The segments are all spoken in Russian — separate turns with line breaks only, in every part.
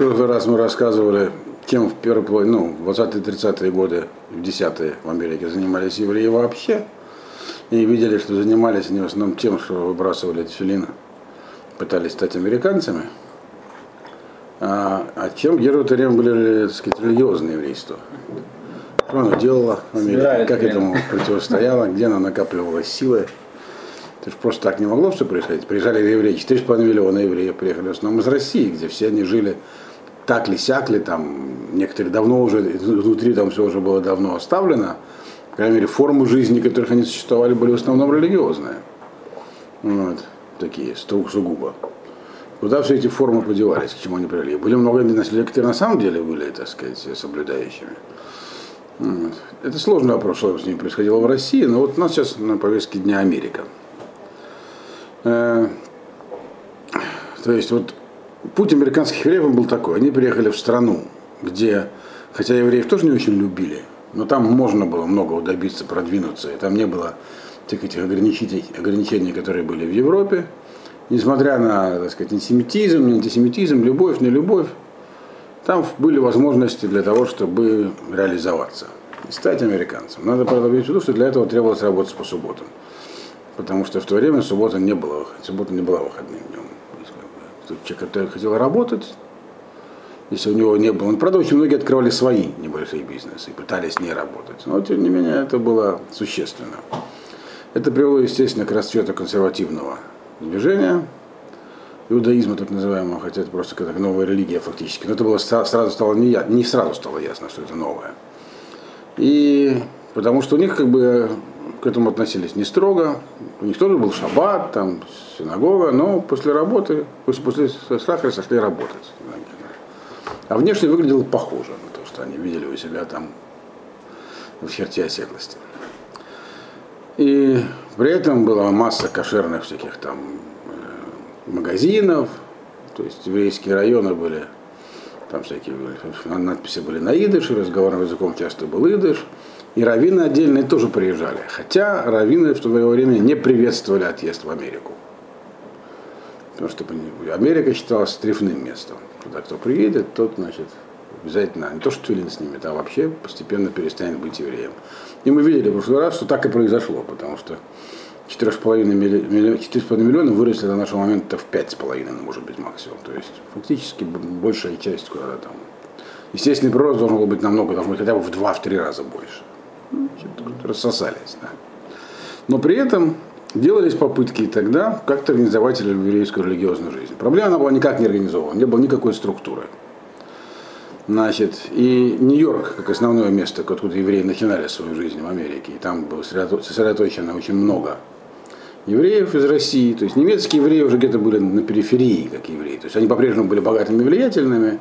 прошлый раз мы рассказывали, кем в первой половине, ну, в 20-30-е годы, в 10-е в Америке занимались евреи вообще. И видели, что занимались они в основном тем, что выбрасывали тфилин, пытались стать американцами. А, а первое время были, так сказать, религиозное еврейство. Что оно делало в Америке, как этому противостояло, где оно накапливало силы. Это же просто так не могло все происходить. Приезжали евреи, 4,5 миллиона евреев приехали в основном из России, где все они жили так ли, сяк ли, там некоторые давно уже, внутри там все уже было давно оставлено. По крайней мере, формы жизни, которых они существовали, были в основном религиозные. Вот, такие, сугубо. Куда все эти формы подевались, к чему они привели? Были много населения, которые на самом деле были, так сказать, соблюдающими. Вот. Это сложный вопрос, что с ними происходило в России, но вот у нас сейчас на повестке Дня Америка. Э, то есть вот путь американских евреев был такой. Они приехали в страну, где, хотя евреев тоже не очень любили, но там можно было многого добиться, продвинуться. И там не было тех этих ограничений, ограничений, которые были в Европе. Несмотря на, так сказать, антисемитизм, не антисемитизм, любовь, не любовь, там были возможности для того, чтобы реализоваться и стать американцем. Надо, правда, иметь в виду, что для этого требовалось работать по субботам потому что в то время суббота не была, суббота не была выходным днем. Человек, который хотел работать, если у него не было. Ну, правда, очень многие открывали свои небольшие бизнесы и пытались не работать. Но, тем не менее, это было существенно. Это привело, естественно, к расцвету консервативного движения, иудаизма так называемого, хотя это просто какая-то новая религия фактически. Но это было сразу стало не, не сразу стало ясно, что это новое. И потому что у них как бы к этому относились не строго. У них тоже был шаббат, там синагога, но после работы, после, после сахара сошли работать. А внешне выглядело похоже на то, что они видели у себя там в черте оседлости. И при этом была масса кошерных всяких там э, магазинов, то есть еврейские районы были, там всякие надписи были на идыш, разговорным языком часто был идыш. И раввины отдельные тоже приезжали. Хотя раввины в то время не приветствовали отъезд в Америку. Потому что Америка считалась трефным местом. Туда кто приедет, тот, значит, обязательно, не то что тюлин снимет, а вообще постепенно перестанет быть евреем. И мы видели в прошлый раз, что так и произошло, потому что 4,5 миллиона, 4,5 миллиона выросли до нашего момента в 5,5, ну, может быть, максимум. То есть фактически большая часть куда-то там. Естественный прирост должен был быть намного, должен быть хотя бы в 2-3 раза больше рассосались. Да. Но при этом делались попытки и тогда как-то организовать еврейскую религиозную жизнь. Проблема она была никак не организована, не было никакой структуры. Значит, и Нью-Йорк, как основное место, откуда евреи начинали свою жизнь в Америке, и там было сосредоточено очень много евреев из России, то есть немецкие евреи уже где-то были на периферии, как евреи, то есть они по-прежнему были богатыми и влиятельными,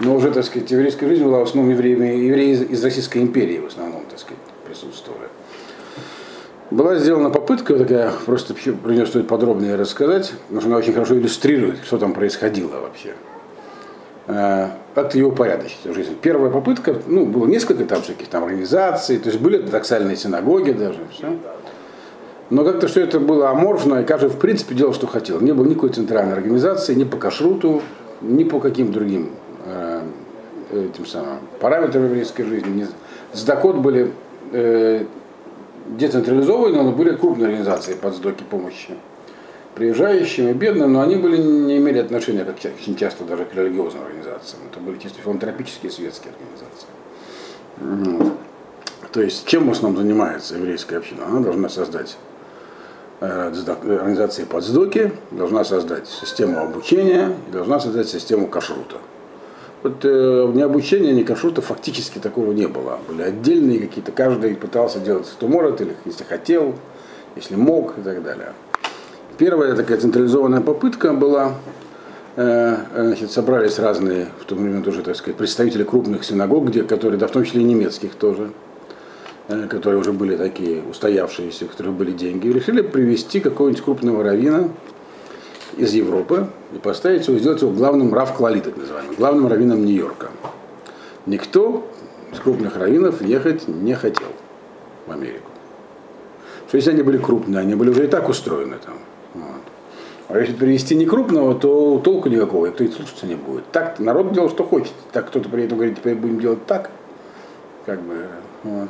но уже, так сказать, еврейская жизнь была в основном евреями, евреи из, из Российской империи в основном, так сказать, присутствовали. Была сделана попытка такая, просто про нее стоит подробнее рассказать, потому что она очень хорошо иллюстрирует, что там происходило вообще. Э, как-то его упорядочить в жизни. Первая попытка, ну, было несколько там всяких там организаций, то есть были ортодоксальные синагоги даже, все. Но как-то все это было аморфно, и каждый в принципе делал, что хотел. Не было никакой центральной организации, ни по кашруту, ни по каким другим э, этим самым параметрам еврейской жизни. Сдакот были э, децентрализованные, но были крупные организации под сдоки помощи приезжающим и бедным, но они были, не имели отношения как очень часто даже к религиозным организациям. Это были чисто филантропические светские организации. То есть чем в основном занимается еврейская община? Она должна создать э, организации под сдоки, должна создать систему обучения, должна создать систему кашрута. Вот э, ни обучения, ни кашрута фактически такого не было. Были отдельные какие-то, каждый пытался делать что может, или если хотел, если мог и так далее. Первая такая централизованная попытка была, э, значит, собрались разные, в то время тоже, так сказать, представители крупных синагог, где, которые, да, в том числе и немецких тоже, э, которые уже были такие устоявшиеся, у которых были деньги, решили привести какого-нибудь крупного равина из Европы и поставить его, сделать его главным рав Клали, так называемым, главным раввином Нью-Йорка. Никто из крупных раввинов ехать не хотел в Америку. Что если они были крупные, они были уже и так устроены там. Вот. А если перевести не крупного, то толку никакого, и кто и слушаться не будет. Так народ делал, что хочет. Так кто-то при этом говорит, теперь будем делать так. Как бы, вот.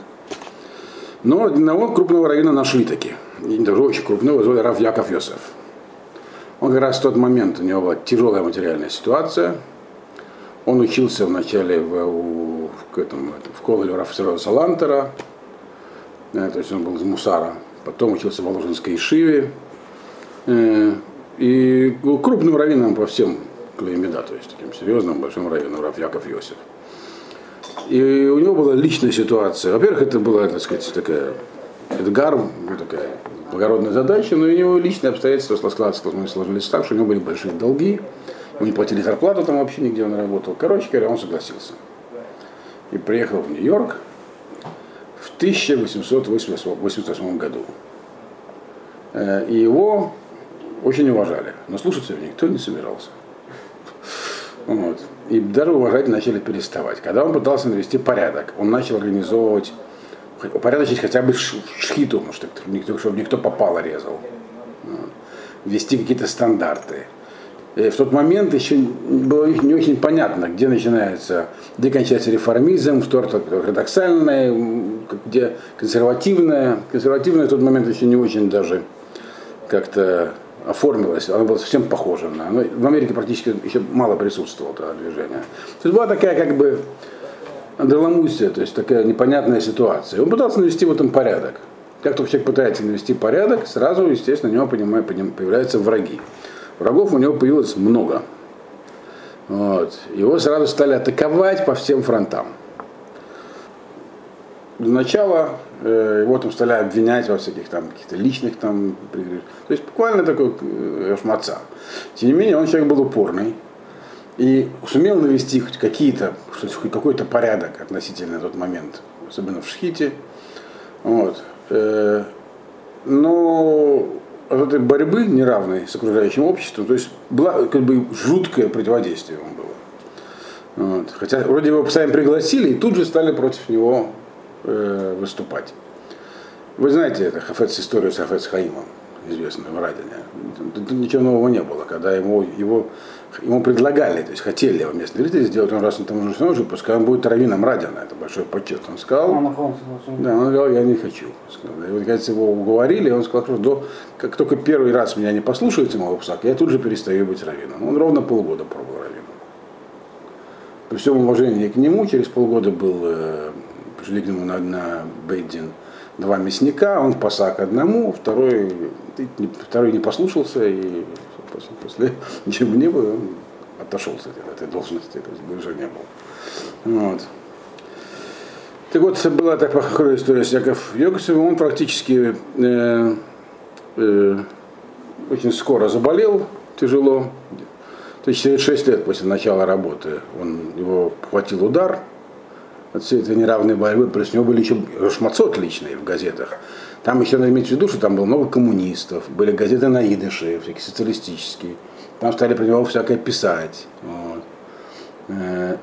Но одного крупного района нашли таки. И даже очень крупного, звали Раф Яков Йосеф. Он как раз в тот момент, у него была тяжелая материальная ситуация. Он учился вначале в, в, в, этом, в колледже Рафсера Салантера, то есть он был из Мусара. Потом учился в Воложенской Ишиве. И был крупным раввином по всем Клеймеда, то есть таким серьезным большим раввином, Раф Яков Йосиф. И у него была личная ситуация. Во-первых, это была, так сказать, такая Эдгар, ну, такая благородная задача, но у него личные обстоятельства сложились, сложились так, что у него были большие долги, ему не платили зарплату там вообще нигде он работал. Короче говоря, он согласился. И приехал в Нью-Йорк в 1888 году. Э, и его очень уважали, но слушаться его никто не собирался. Вот. И даже уважать начали переставать. Когда он пытался навести порядок, он начал организовывать, упорядочить хотя бы шхиту, чтобы никто, чтобы никто попало резал. Ввести какие-то стандарты. И в тот момент еще было не очень понятно, где начинается, где кончается реформизм, что ортодоксальное, где консервативное. Консервативное в тот момент еще не очень даже как-то оформилась, она была совсем похожа на. Ну, в Америке практически еще мало присутствовало это движение. То есть была такая как бы андерламусия, то есть такая непонятная ситуация. Он пытался навести в этом порядок. Как только человек пытается навести порядок, сразу, естественно, у него появляются враги. Врагов у него появилось много. Вот. Его сразу стали атаковать по всем фронтам. Для начала э, его там стали обвинять во всяких там каких-то личных там То есть буквально такой э, шмаца. Тем не менее, он человек был упорный и сумел навести хоть какие-то, какой-то порядок относительно тот момент, особенно в Шхите. Вот. Э, но от этой борьбы неравной с окружающим обществом, то есть было как бы жуткое противодействие ему было. Вот. Хотя вроде его сами пригласили и тут же стали против него э, выступать. Вы знаете это Хафец, историю с Хафец Хаимом, известную в Радине. Тут ничего нового не было, когда ему, его, ему предлагали, то есть хотели его местные жители сделать, он раз он там уже уже пускай он будет раввином Радина, это большой почет. Он сказал, да, он сказал, я не хочу. И вот, кажется, его уговорили, он сказал, что до, как только первый раз меня не послушается мой псак, я тут же перестаю быть раввином. Он ровно полгода пробовал раввином. При всем уважении к нему, через полгода был э, пришли к нему на, на Бейдин два мясника, он посак одному, второй, второй не послушался, и после, после было, он отошел с этой, этой должности, то есть больше не был. Вот. Так вот, была такая история с Яков Йогосовым, он практически э, э, очень скоро заболел, тяжело, то есть через 6 лет после начала работы он, его хватил удар, от всей этой неравной борьбы, плюс у него были еще шмацот личные в газетах. Там еще надо иметь в виду, что там было много коммунистов, были газеты на идыше, всякие социалистические. Там стали про него всякое писать. Вот. Э,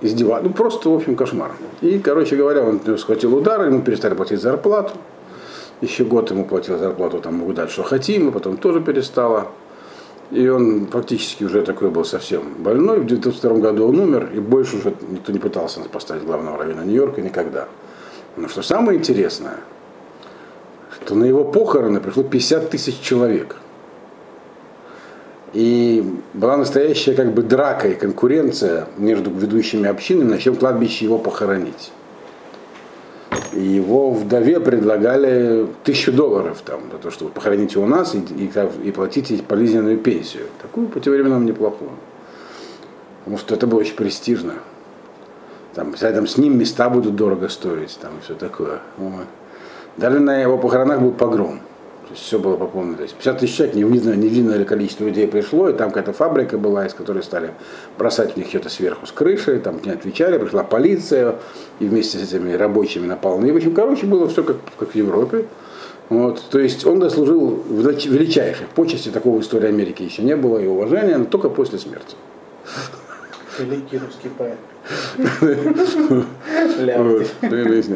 издевать. Ну, просто, в общем, кошмар. И, короче говоря, он схватил удар, ему перестали платить зарплату. Еще год ему платил зарплату, там могу дать, что хотим, и потом тоже перестала. И он фактически уже такой был совсем больной. В 1902 году он умер, и больше уже никто не пытался поставить главного раввина Нью-Йорка никогда. Но что самое интересное, что на его похороны пришло 50 тысяч человек. И была настоящая как бы драка и конкуренция между ведущими общинами, на чем кладбище его похоронить его вдове предлагали тысячу долларов там, за то, чтобы похоронить его у нас и, и, и платить пожизненную пенсию. Такую по тем временам неплохую. Потому что это было очень престижно. Там, рядом с ним места будут дорого стоить, там все такое. Вот. Даже на его похоронах был погром. То есть все было по полной. То есть 50 тысяч человек, невидно, невидное количество людей пришло, и там какая-то фабрика была, из которой стали бросать в них что-то сверху с крыши, там не отвечали, пришла полиция, и вместе с этими рабочими напал на них. В общем, короче, было все как, как в Европе. Вот. То есть он дослужил величайших почести, такого в истории Америки еще не было, и уважения, но только после смерти.
Великий русский поэт.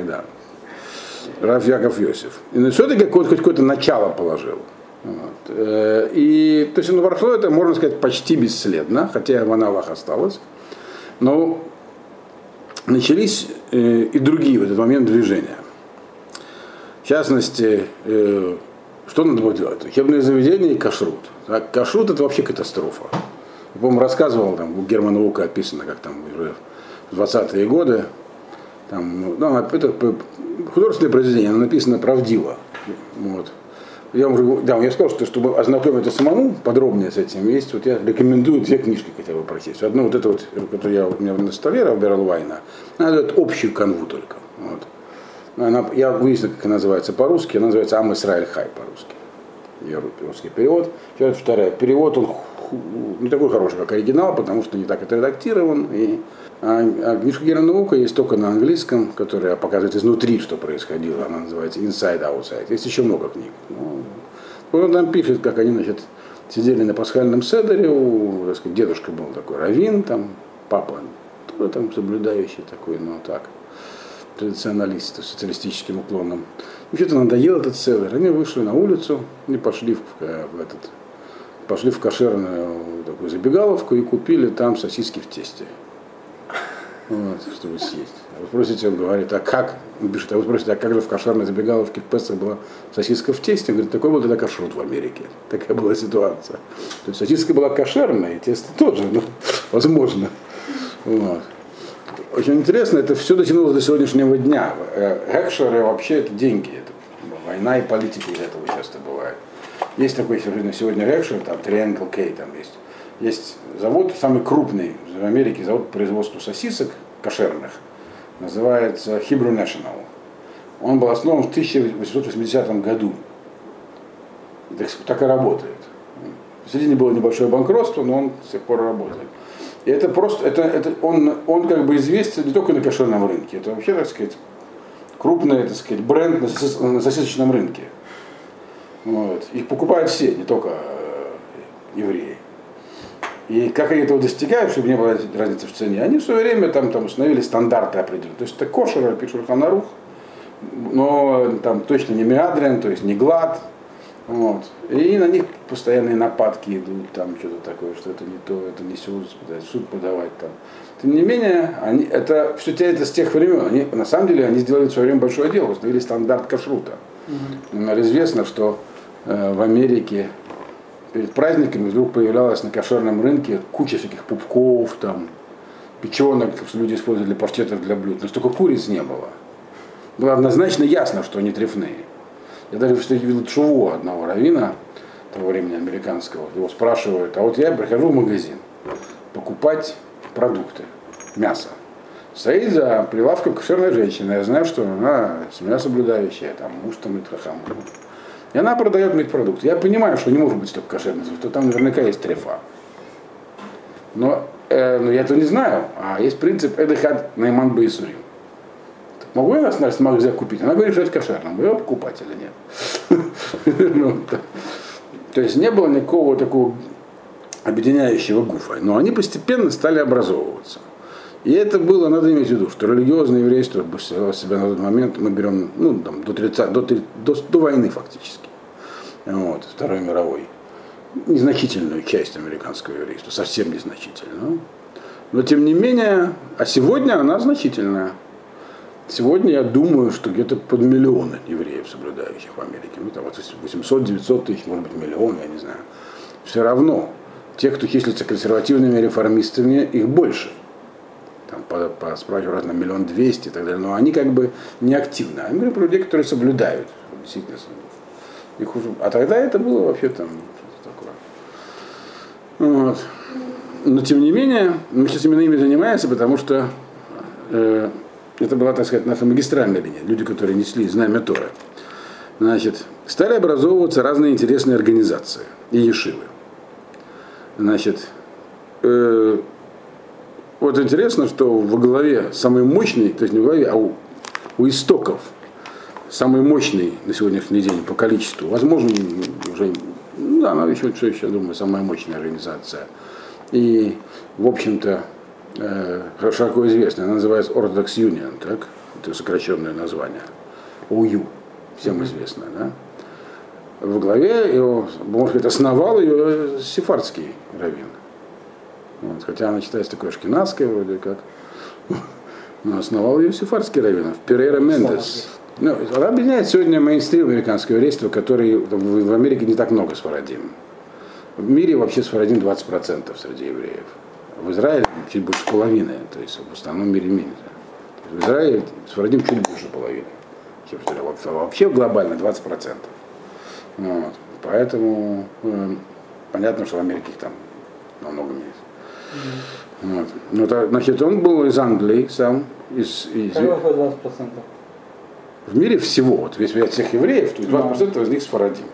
Да. Раф Яков Йосиф. И все-таки хоть какое-то начало положил. Вот. Э, И, то есть оно прошло это, можно сказать, почти бесследно, хотя в аналах осталось. Но начались э, и другие в этот момент движения. В частности, э, что надо было делать? Хлебное заведение и кашрут. Так, кашрут это вообще катастрофа. Я, по-моему, рассказывал, там у Германа Ука описано, как там в 20-е годы, там, ну, это художественное произведение, оно написано правдиво. Вот. Я, уже, да, я сказал, что чтобы ознакомиться самому подробнее с этим, есть, вот я рекомендую две книжки хотя бы прочесть. Одну вот эту вот, которую я у меня на столе, Роберл Вайна, она дает общую канву только. Вот. Она, я выяснил, как она называется по-русски, она называется Ам Исраиль Хай по-русски. Ее русский перевод. Сейчас вторая. Перевод, он не такой хороший, как оригинал, потому что не так это редактирован. И, а, а книжка Германа Наука есть только на английском, которая показывает изнутри, что происходило. Она называется Inside Outside. Есть еще много книг. Ну, он там пишет, как они, значит, сидели на пасхальном седере, у, так сказать, дедушка был такой раввин, там, папа тоже там соблюдающий такой, ну так, традиционалист, с социалистическим уклоном. И что-то надоел этот седер. Они вышли на улицу и пошли в, в этот пошли в кошерную такую забегаловку и купили там сосиски в тесте. Вот, чтобы съесть. А вы спросите, он говорит, а как? Он пишет, а вы спросите, а как же в кошерной забегаловке в Песах была сосиска в тесте? Он говорит, такой был тогда кашрут в Америке. Такая была ситуация. То есть сосиска была кошерная, и тесто тоже, ну, возможно. Вот. Очень интересно, это все дотянулось до сегодняшнего дня. Гекшеры вообще это деньги. Это война и политика из этого часто бывает. Есть такой сегодня Гекшер, там Triangle K там есть. Есть завод, самый крупный в Америке, завод по производству сосисок кошерных, называется Hebrew National. Он был основан в 1880 году. Так, так и работает. В середине было небольшое банкротство, но он с тех пор работает. И это просто, это, это, он, он как бы известен не только на кошерном рынке, это вообще, так сказать, крупный, так сказать, бренд на, сосис, на сосисочном рынке. Вот. Их покупают все, не только э, евреи. И как они этого достигают, чтобы не было разницы в цене, они в свое время там, там установили стандарты определенные. То есть это кошер, пишут Ханарух, но там точно не миадрен, то есть не глад. Вот. И на них постоянные нападки идут, там что-то такое, что это не то, это не суд, суд подавать там. Тем не менее, они, это все тянется с тех времен. Они, на самом деле они сделали в свое время большое дело, установили стандарт кашрута. Mm-hmm. Известно, что э, в Америке перед праздниками вдруг появлялась на кошерном рынке куча всяких пупков, там, печенок, что люди использовали для паштетов, для блюд. Но столько куриц не было. Было однозначно ясно, что они трефные. Я даже видел чуву одного равина того времени американского. Его спрашивают, а вот я прихожу в магазин покупать продукты, мясо. Стоит за прилавком кошерная женщина. Я знаю, что она семья соблюдающая, там муж там и трахам. И она продает мне продукт. Я понимаю, что не может быть столько кошерности, что там наверняка есть трефа. Но, э, но я этого не знаю. А есть принцип Эдехад Найман Бейсурим. Могу я нас на магазин купить? Она говорит, что это кошерно. Могу я покупать или нет? То есть не было никакого такого объединяющего гуфа. Но они постепенно стали образовываться. И это было, надо иметь в виду, что религиозное еврейство представляло себя на тот момент, мы берем ну, там, до, 30, до, до, до войны фактически, вот, Второй мировой, незначительную часть американского еврейства, совсем незначительную. Но тем не менее, а сегодня она значительная. Сегодня я думаю, что где-то под миллионы евреев, соблюдающих в Америке. Ну, там вот 800-900 тысяч, может быть, миллион, я не знаю. Все равно, те, кто числится консервативными реформистами, их больше. Там по, по справке разно миллион двести и так далее. Но они как бы не активны. А мы говорим про людей, которые соблюдают. Действительно, их уже... А тогда это было вообще там что-то такое. Вот. Но тем не менее, мы сейчас именно ими занимаемся, потому что э, это была, так сказать, наша магистральная линия, люди, которые несли знамя Торы. Значит, стали образовываться разные интересные организации и ешивы. Значит, э, вот интересно, что во главе самый мощный, то есть не в главе, а у, у истоков самый мощный на сегодняшний день по количеству, возможно, уже, ну, да, она еще, все еще, думаю, самая мощная организация. И, в общем-то, широко известная, она называется Orthodox Union, так? Это сокращенное название. ОЮ, всем известно, да? во главе его, можно сказать, основал ее сефардский раввин. Вот, хотя она считается такой ашкенадской вроде как. Но основал ее сефардский раввин, Перейра Мендес. Ну, она объединяет сегодня мейнстрим американского еврейства, который в, в Америке не так много сфарадим. В мире вообще сфарадим 20% среди евреев. В Израиле чуть больше половины, то есть в основном мире меньше. В Израиле сфарадим чуть больше половины. Вообще глобально 20%. Вот. Поэтому э, понятно, что в Америке их там намного меньше. Mm-hmm. Вот. Ну, то, значит, он был из Англии сам. Из, из...
20%?
В мире всего, вот весь взять всех евреев, то 20% mm-hmm. из них сфарадим.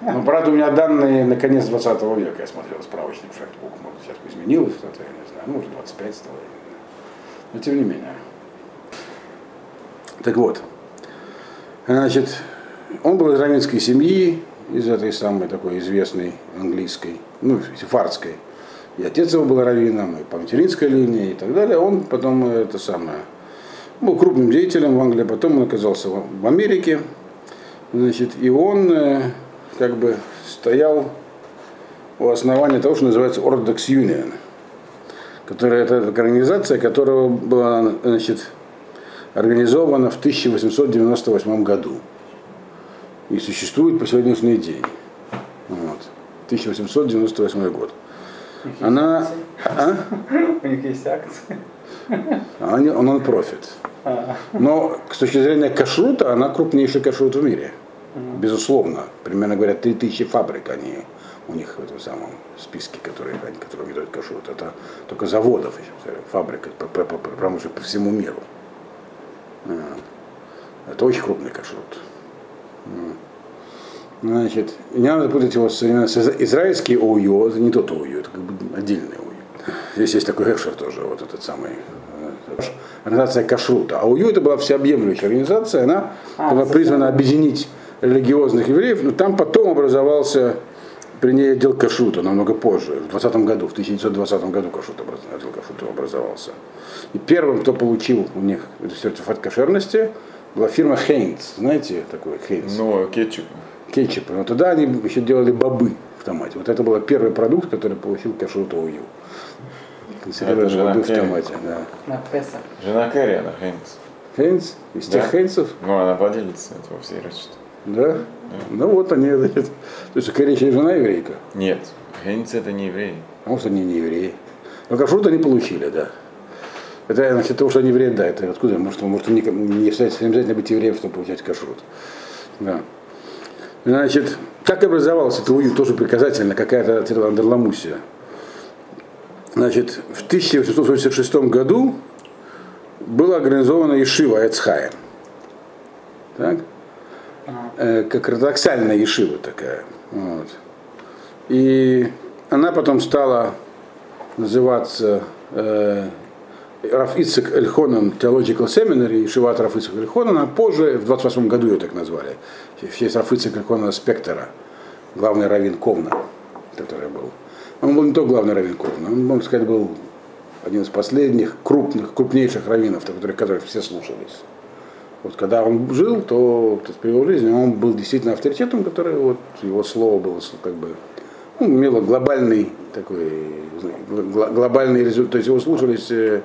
Ну, правда, у меня данные на конец 20 века, я смотрел справочник фактбук, может, сейчас изменилось что-то, я не знаю, ну, уже 25 стало. Но тем не менее. Так вот, значит, он был из равенской семьи, из этой самой такой известной английской, ну, сефардской. И отец его был раввином, и по материнской линии и так далее. Он потом это самое, был крупным деятелем в Англии, потом он оказался в Америке. Значит, и он э, как бы стоял у основания того, что называется Orthodox Union, которая это организация, которая была значит, организована в 1898 году и существует по сегодняшний день. Вот. 1898 год. Она...
А? У них есть акции.
Она, он профит. А. Но с точки зрения кашрута, она крупнейший кашрут в мире. Безусловно. Примерно говоря, 3000 фабрик они у них в этом самом списке, которые, которые ведут кашрут. Это только заводов, фабрик, промышленных по всему миру. Это очень крупный кашрут. Значит, не надо путать его с, с израильский ОУЮ, это не тот ОУЮ, это как бы отдельный ОУЮ. Здесь есть такой Эшер тоже, вот этот самый э, организация Кашрута. А ОУЮ это была всеобъемлющая организация, она а, была призвана объединить религиозных евреев, но там потом образовался при ней отдел Кашрута намного позже, в 20 году, в 1920 году Кашрут отдел Кашрута образовался. И первым, кто получил у них сертификат кошерности, была фирма Хейнс. Знаете такой Хейнс?
Ну, кетчуп.
Кетчуп. Но тогда они еще делали бобы в томате. Вот это был первый продукт, который получил кашрут ОЮ.
Консервированные бобы в томате,
да. На Песах.
Жена Кэрри, она Хейнс.
Хейнс? Из да? тех Хейнсов?
Ну, она владелица этого всей речи.
Да? да? Ну вот они. То есть Кэрри еще жена еврейка?
Нет, Хейнс это не еврей.
А может они не евреи. Но кашрут они получили, да. Это значит того, что они евреи, да, это откуда? Может, может не, не обязательно быть евреем, чтобы получать кашрут. Да. Значит, как образовался это уют, тоже приказательно, какая-то андерламусия. Значит, в 1886 году была организована Ешива Эцхая. Так? Э, как ортодоксальная Ешива такая. Вот. И она потом стала называться э, Раф Ицек Эльхонан Theological Seminary, Шиват Раф Ицек а позже, в 28 году ее так назвали, в честь Раф Ицек Эльхонана Спектора, главный раввин Ковна, который был. Он был не только главный раввин Ковна, он, можно сказать, был один из последних крупных, крупнейших раввинов, которых, которых все слушались. Вот когда он жил, то, то при его жизни он был действительно авторитетом, который вот его слово было как бы ну, имело глобальный такой глобальный результат, то есть его слушались Э,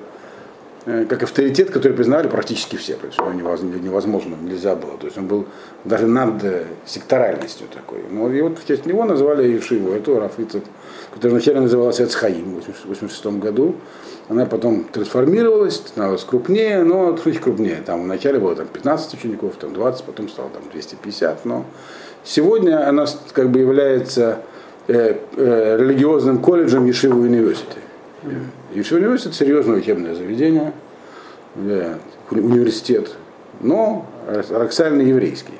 как авторитет, который признали практически все, то есть его невозможно, нельзя было. То есть он был даже над э, секторальностью такой. Но и вот в честь него назвали Ешиву, эту Рафицет, которая вначале называлась Эцхаим в 1986 году. Она потом трансформировалась, становилась крупнее, но чуть крупнее. Там вначале было там, 15 учеников, там 20, потом стало там 250. Но сегодня она как бы является э, э, религиозным колледжем Ешиву университета. Ешива университет это серьезное учебное заведение, университет, но ортодоксальный еврейский.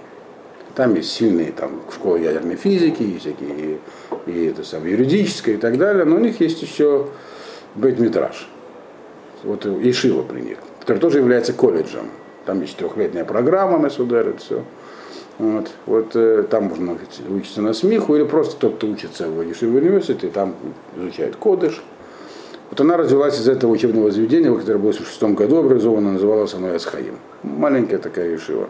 Там есть сильные там, школы ядерной физики, и всякие, и, и это самое, юридическое и так далее, но у них есть еще бейтметраж. Вот Ешива при них, который тоже является колледжем. Там есть трехлетняя программа на Судер, и все. Вот, вот э, там можно учиться на СМИХу, или просто тот, кто учится в Ешиве университете, там изучает кодыш, вот она развилась из этого учебного заведения, которое было в 1986 году образовано, называлось оно Эсхаим. Маленькая такая ешива.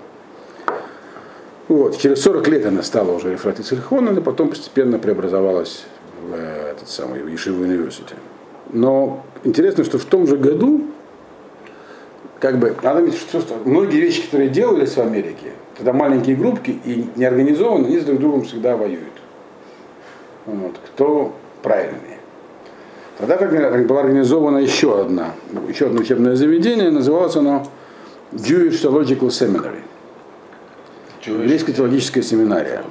Вот. Через 40 лет она стала уже Ефратис Ильхон, и потом постепенно преобразовалась в э, этот самый в Ешиву университет. Но интересно, что в том же году, как бы, надо иметь виду, что многие вещи, которые делались в Америке, когда маленькие группки и неорганизованно, они с друг другом всегда воюют. Вот. Кто правильнее. Тогда как была организована еще одна, еще одно учебное заведение, называлось оно Jewish Theological Seminary. Еврейская теологическая семинария.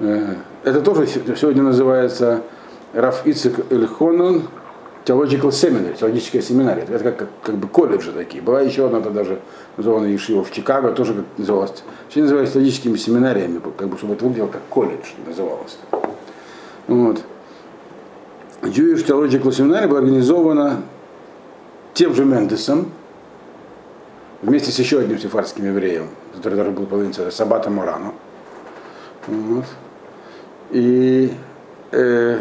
Э, Это тоже сегодня называется Раф Ицек Эльхонен Theological Seminary, теологическая семинария. Это как, как, как бы колледжи такие. Была еще одна тогда же называна Ешива в Чикаго, тоже как называлась. Все назывались теологическими семинариями, как бы, чтобы это выглядело как колледж называлось. Вот. Jewish Theological Seminary была организована тем же Мендесом, вместе с еще одним сефардским евреем, который даже был половинцем, Сабата Морано. Вот. И э,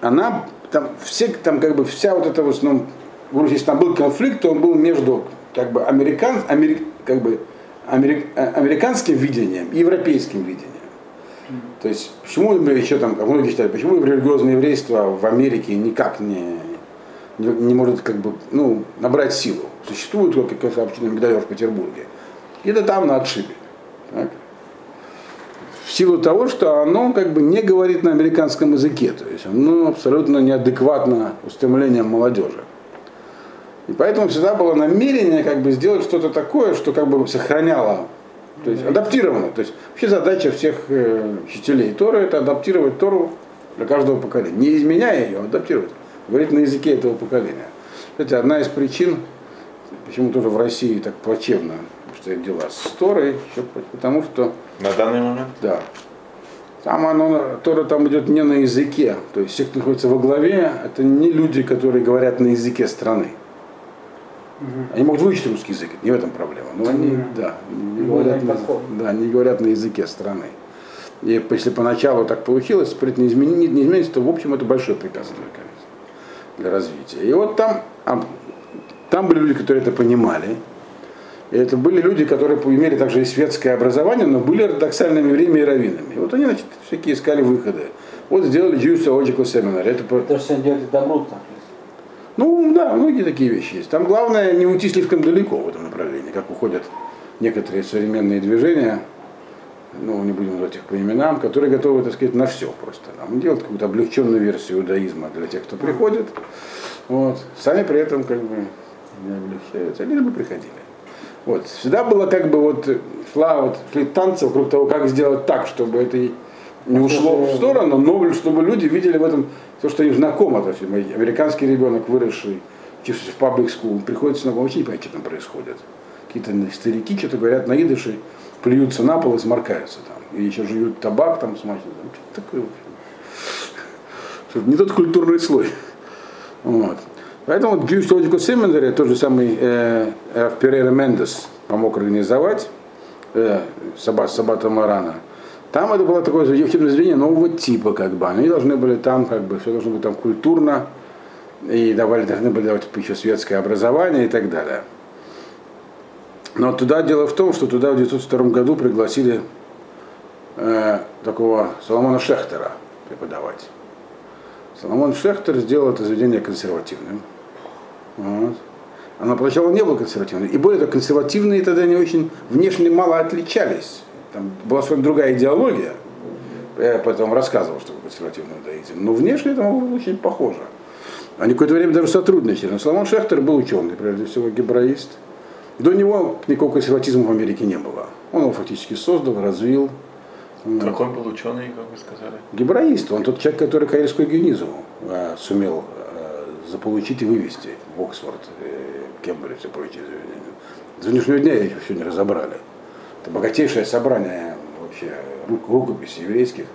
она, там, все, там как бы вся вот эта в основном, если там был конфликт, то он был между как бы, американ, амери, как бы, америк, э, американским видением и европейским видением. То есть, почему еще там, как многие считают, почему религиозное еврейство в Америке никак не, не, не может как бы, ну, набрать силу. Существует как какая-то община Мигдалев в Петербурге. Где-то там на отшибе. Так? В силу того, что оно как бы не говорит на американском языке, то есть оно абсолютно неадекватно устремлениям молодежи. И поэтому всегда было намерение как бы сделать что-то такое, что как бы сохраняло, то есть адаптировано. То есть вообще задача всех э, учителей Торы это адаптировать Тору для каждого поколения. Не изменяя ее, а адаптировать. Говорить на языке этого поколения. Кстати, одна из причин, почему тоже в России так плачевно обстоят дела с Торой, еще потому что...
На данный момент?
Да. Там оно, Тора там идет не на языке. То есть все, кто находится во главе, это не люди, которые говорят на языке страны. Они могут выучить русский язык, не в этом проблема. Но они,
Мгм.
да, не говорят, на, да, не говорят на языке страны. И если поначалу так получилось, это не, измени- не изменится, то в общем это большое препятствие, конечно, для развития. И вот там, а, там были люди, которые это понимали. И это были люди, которые имели также и светское образование, но были ортодоксальными евреями и раввинами. И вот они, значит, всякие искали выходы. Вот сделали Jewish Theological Seminar. Это
Это же все делает добру там.
Ну да, многие такие вещи есть. Там главное не уйти слишком далеко в этом направлении, как уходят некоторые современные движения, ну не будем называть их по именам, которые готовы, так сказать, на все просто. Там, делать какую-то облегченную версию иудаизма для тех, кто приходит. Вот. Сами при этом как бы не облегчаются, лишь бы приходили. Вот. Всегда было как бы вот шла вот шли танцы вокруг того, как сделать так, чтобы это не ушло в сторону, но чтобы люди видели в этом то, что им знакомо. То есть американский ребенок, выросший, в паблик school, приходит с он вообще не понимает, что там происходит. Какие-то старики что-то говорят на идыше, плюются на пол и сморкаются там. И еще жуют табак там смачно. Там, что такое вообще? Что-то не тот культурный слой. Вот. Поэтому Jewish Theological Seminary, тот же самый э, Раф Перейра Мендес помог организовать, э, Сабат, Сабата Марана. Там это было такое учебное заведение нового типа, как бы. Они должны были там, как бы, все должно быть там культурно, и давали, должны были давать еще светское образование и так далее. Но туда дело в том, что туда в 1902 году пригласили э, такого Соломона Шехтера преподавать. Соломон Шехтер сделал это заведение консервативным. Вот. Оно поначалу не было консервативным. И более того, консервативные тогда не очень внешне мало отличались. Там была своя другая идеология. Я потом рассказывал, что такое консервативный иудаизм. Но внешне это было очень похоже. Они какое-то время даже сотрудничали. Но Соломон Шехтер был ученый, прежде всего гебраист. До него никакого консерватизма в Америке не было. Он его фактически создал, развил.
Какой был ученый, как вы сказали?
Гебраист, он тот человек, который каирскую генизу э, сумел э, заполучить и вывести в Оксфорд, э, Кембридж и прочие заведения. До нынешнего дня их еще не разобрали. Это богатейшее собрание вообще рук, рукописей еврейских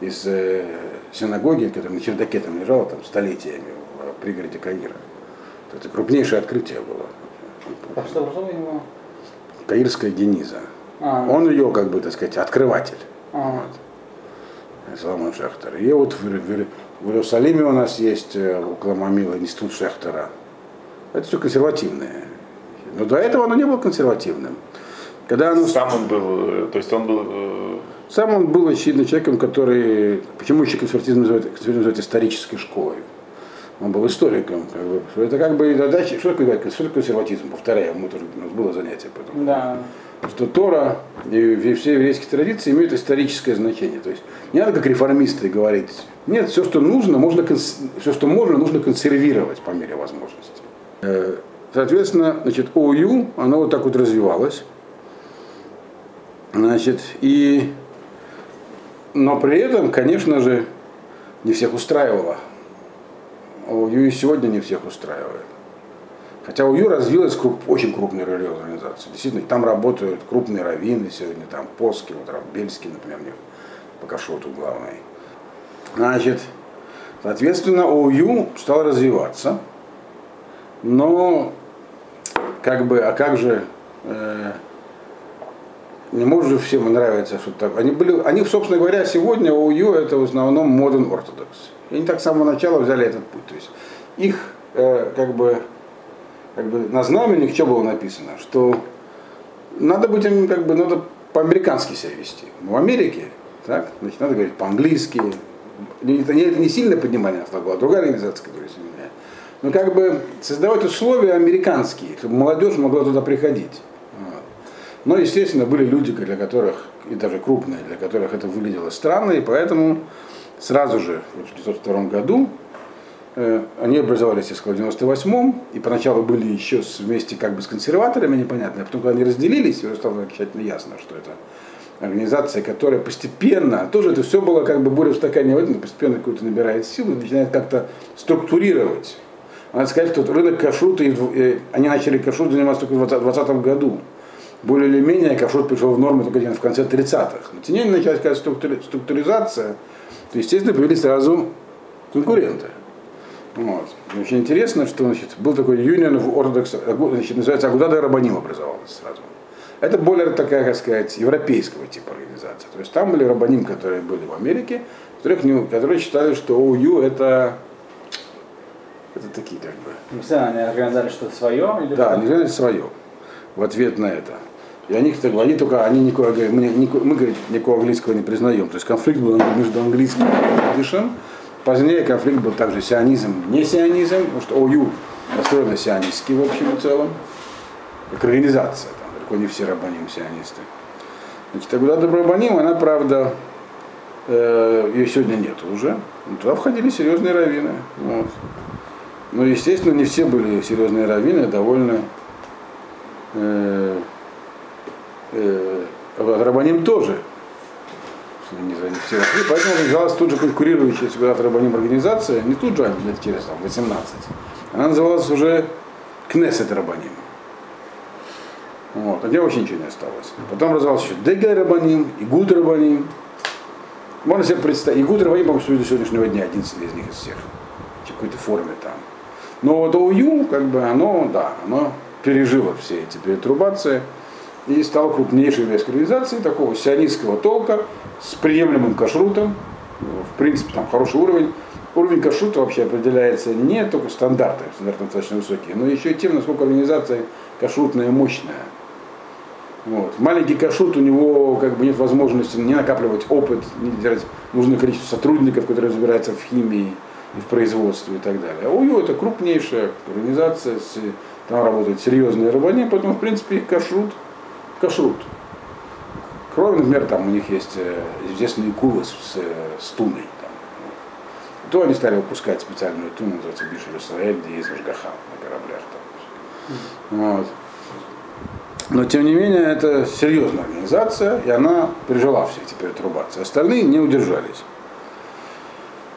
из э, синагоги, которая на чердаке там лежала там столетиями в пригороде Каира. Это крупнейшее открытие было.
Так что него?
Каирская гениза.
А,
Он ее, как бы, так сказать, открыватель.
а,
Соломон Шехтер. И вот в, в- в Иерусалиме у нас есть э, около Мамила институт Шехтера. Это все консервативное. Но до этого оно не было консервативным. Когда оно
Сам он был, э, то есть он был... э,
Сам он был, очевидно, человеком, который... Почему еще консерватизм называют, консерватизм называют исторической школой? Он был историком. Как бы. Это как бы задача... Что такое, что такое консерватизм? Повторяю, мы тоже, у нас было занятие по этому.
Да.
Что Тора и все еврейские традиции имеют историческое значение. То есть не надо как реформисты говорить. Нет, все, что нужно, можно, конс- все, что можно, нужно консервировать по мере возможности. Э, Соответственно, значит, ОУЮ, оно вот так вот развивалось. Значит, и, но при этом, конечно же, не всех устраивало. ОУЮ и сегодня не всех устраивает. Хотя ОУЮ развилась круп- очень крупная религиозная организация. Действительно, там работают крупные раввины сегодня, там Поски, вот Рав Бельский, например, у них по кашоту главный. Значит, соответственно, ОУЮ стал развиваться, но как бы, а как же, э, не может же всем нравиться что-то такое. Они были, они, собственно говоря, сегодня ОУЮ это в основном Orthodox. И они так с самого начала взяли этот путь. То есть их э, как бы как бы на знамени что было написано, что надо быть им как бы надо по-американски себя вести. В Америке, так, значит, надо говорить по-английски. Не- Это не, это не сильное поднимание на была другая организация, которая сильная. Но как бы создавать условия американские, чтобы молодежь могла туда приходить. Но, естественно, были люди, для которых, и даже крупные, для которых это выглядело странно, и поэтому сразу же в 1902 году Э, Они образовались, в 98-м, и поначалу были еще вместе как бы с консерваторами, непонятно, а потом, когда они разделились, уже стало окончательно ясно, что это организация, которая постепенно, тоже это все было как бы буря в стакане воды, но постепенно какую-то набирает силу начинает как-то структурировать. Надо сказать, что рынок кашрута, э, они начали кашрут заниматься только в 2020 году. Более или менее кашрут пришел в норму только в конце 30-х. Но тем не менее началась какая-то структури- структуризация, то, естественно, появились сразу конкуренты. Вот. Очень интересно, что значит, был такой Union of Orthodox, значит, называется Агудада Рабаним образовалась сразу. Это более такая, как сказать, европейского типа организация. То есть там были рабаним, которые были в Америке, которых не- которые считали, что ОУЮ это, это такие как бы
Не знаю, они организовали что-то свое или
да, они взяли свое в ответ на это. И они, они только, они говорят, мы, никакого- мы говорит, никакого английского не признаем. То есть конфликт был между английским и идышем. Позднее конфликт был также сионизм, не сионизм, потому что ОЮ построена сионистски в общем и целом, как организация, там далеко не все рабаним сионисты. Значит, Агуда Добрабаним, она, правда, э, ее сегодня нет уже. Но туда входили серьезные раввины. Вот. Но, естественно, не все были серьезные раввины, довольно э, э, Рабаним тоже. Не, за- не все вошли, поэтому организовалась тут же конкурирующая с Рабаним организация, не тут же, а лет через там, 18. Она называлась уже Кнесет Рабаним. Вот, от нее вообще ничего не осталось. Потом развивался еще Дегель Рабаним, Игуд Рабаним. Можно себе представить, Игуд Рабаним, по-моему, до сегодняшнего дня единственный из них из всех. В какой-то форме там. Но вот ОУЮ, как бы, оно, да, оно пережило все эти перетрубации и стало крупнейшей еврейской организацией такого сионистского толка с приемлемым кашрутом. В принципе, там хороший уровень. Уровень кашрута вообще определяется не только стандартами, стандарты достаточно высокие, но еще и тем, насколько организация кашрутная мощная. Вот. Маленький кашрут, у него как бы нет возможности не накапливать опыт, не держать нужное количество сотрудников, которые разбираются в химии и в производстве и так далее. А УЮ это крупнейшая организация, там работают серьезные рабани, поэтому, в принципе, кашрут, кашрут. Кроме, например, там у них есть э, известный кулы с, э, с туной. Там. То они стали выпускать специальную туну, называется Бишель Исраэль, где есть Ашгаха на кораблях. Там. Вот. Но, тем не менее, это серьезная организация, и она пережила все эти перетрубации. Остальные не удержались.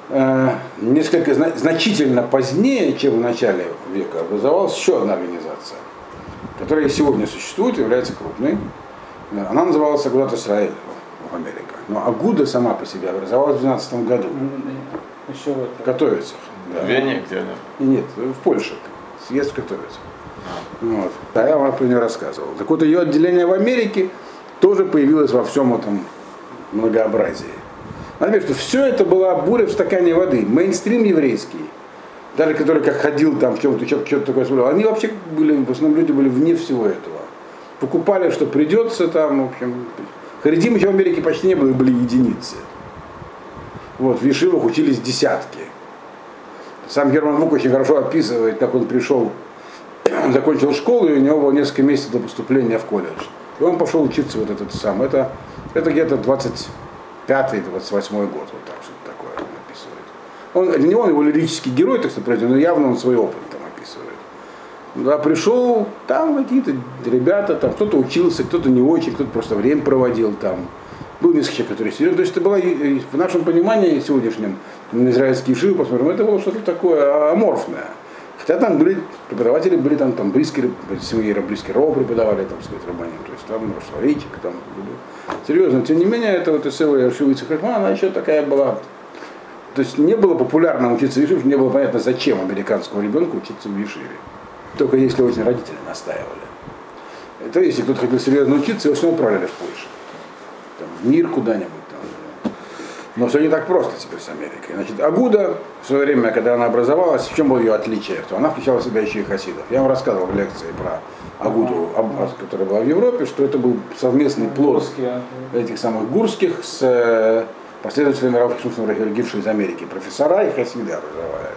Э, Несколько зна- значительно позднее, чем в начале века, образовалась еще одна организация, которая сегодня существует, является крупной. Она называлась Агудат Исраэль в Америке. Но Агуда сама по себе образовалась в 12 году.
М, Еще вот.
Готовится. Да.
В Вене где она?
Нет, в Польше. Съезд готовится. Вот. Да, я вам про нее рассказывал. Так вот, ее отделение в Америке тоже появилось во всем этом многообразии. Надо что все это была буря в стакане воды. Мейнстрим еврейский, даже который как ходил там в чем-то, что-то такое смотрел, они вообще были, в основном люди были вне всего этого. покупали, что придется там, в общем. Харидим еще в Америке почти не было, их были единицы. Вот, в Ешивах учились десятки. Сам Герман Вук очень хорошо описывает, как он пришел, он закончил школу, и у него было несколько месяцев до поступления в колледж. И он пошел учиться вот этот сам. Это, это где-то 25-28 год, вот так что он не он его лирический герой, так сказать, но явно он свой опыт там описывает. Да, пришел, там какие-то ребята, там кто-то учился, кто-то не очень, кто-то просто время проводил там. Был несколько которые серьезно. То есть это было и- и в нашем понимании сегодняшнем, на израильские шивы посмотрим, это было что-то такое аморфное. Хотя там были, преподаватели были там, там близкие, семьи близкие Ро преподавали, там, сказать, Рабаним, то есть там Рашлавичек, там были. Серьезно, тем не менее, это вот Исева Шивица Хахма, она еще такая была то есть не было популярно учиться в Ешиве, не было понятно, зачем американскому ребенку учиться в Ешиве. Только если очень родители настаивали. Это если кто-то хотел серьезно учиться, его снова отправляли в Польшу. Там, в мир куда-нибудь. Там. Но все не так просто теперь с Америкой. Значит, Агуда в свое время, когда она образовалась, в чем было ее отличие? Что она включала в себя еще и хасидов. Я вам рассказывал в лекции про Агуду, которая была в Европе, что это был совместный плод этих самых гурских с последователями Рафа Шумсона Рахельгирша из Америки. Профессора и хасиды образовали.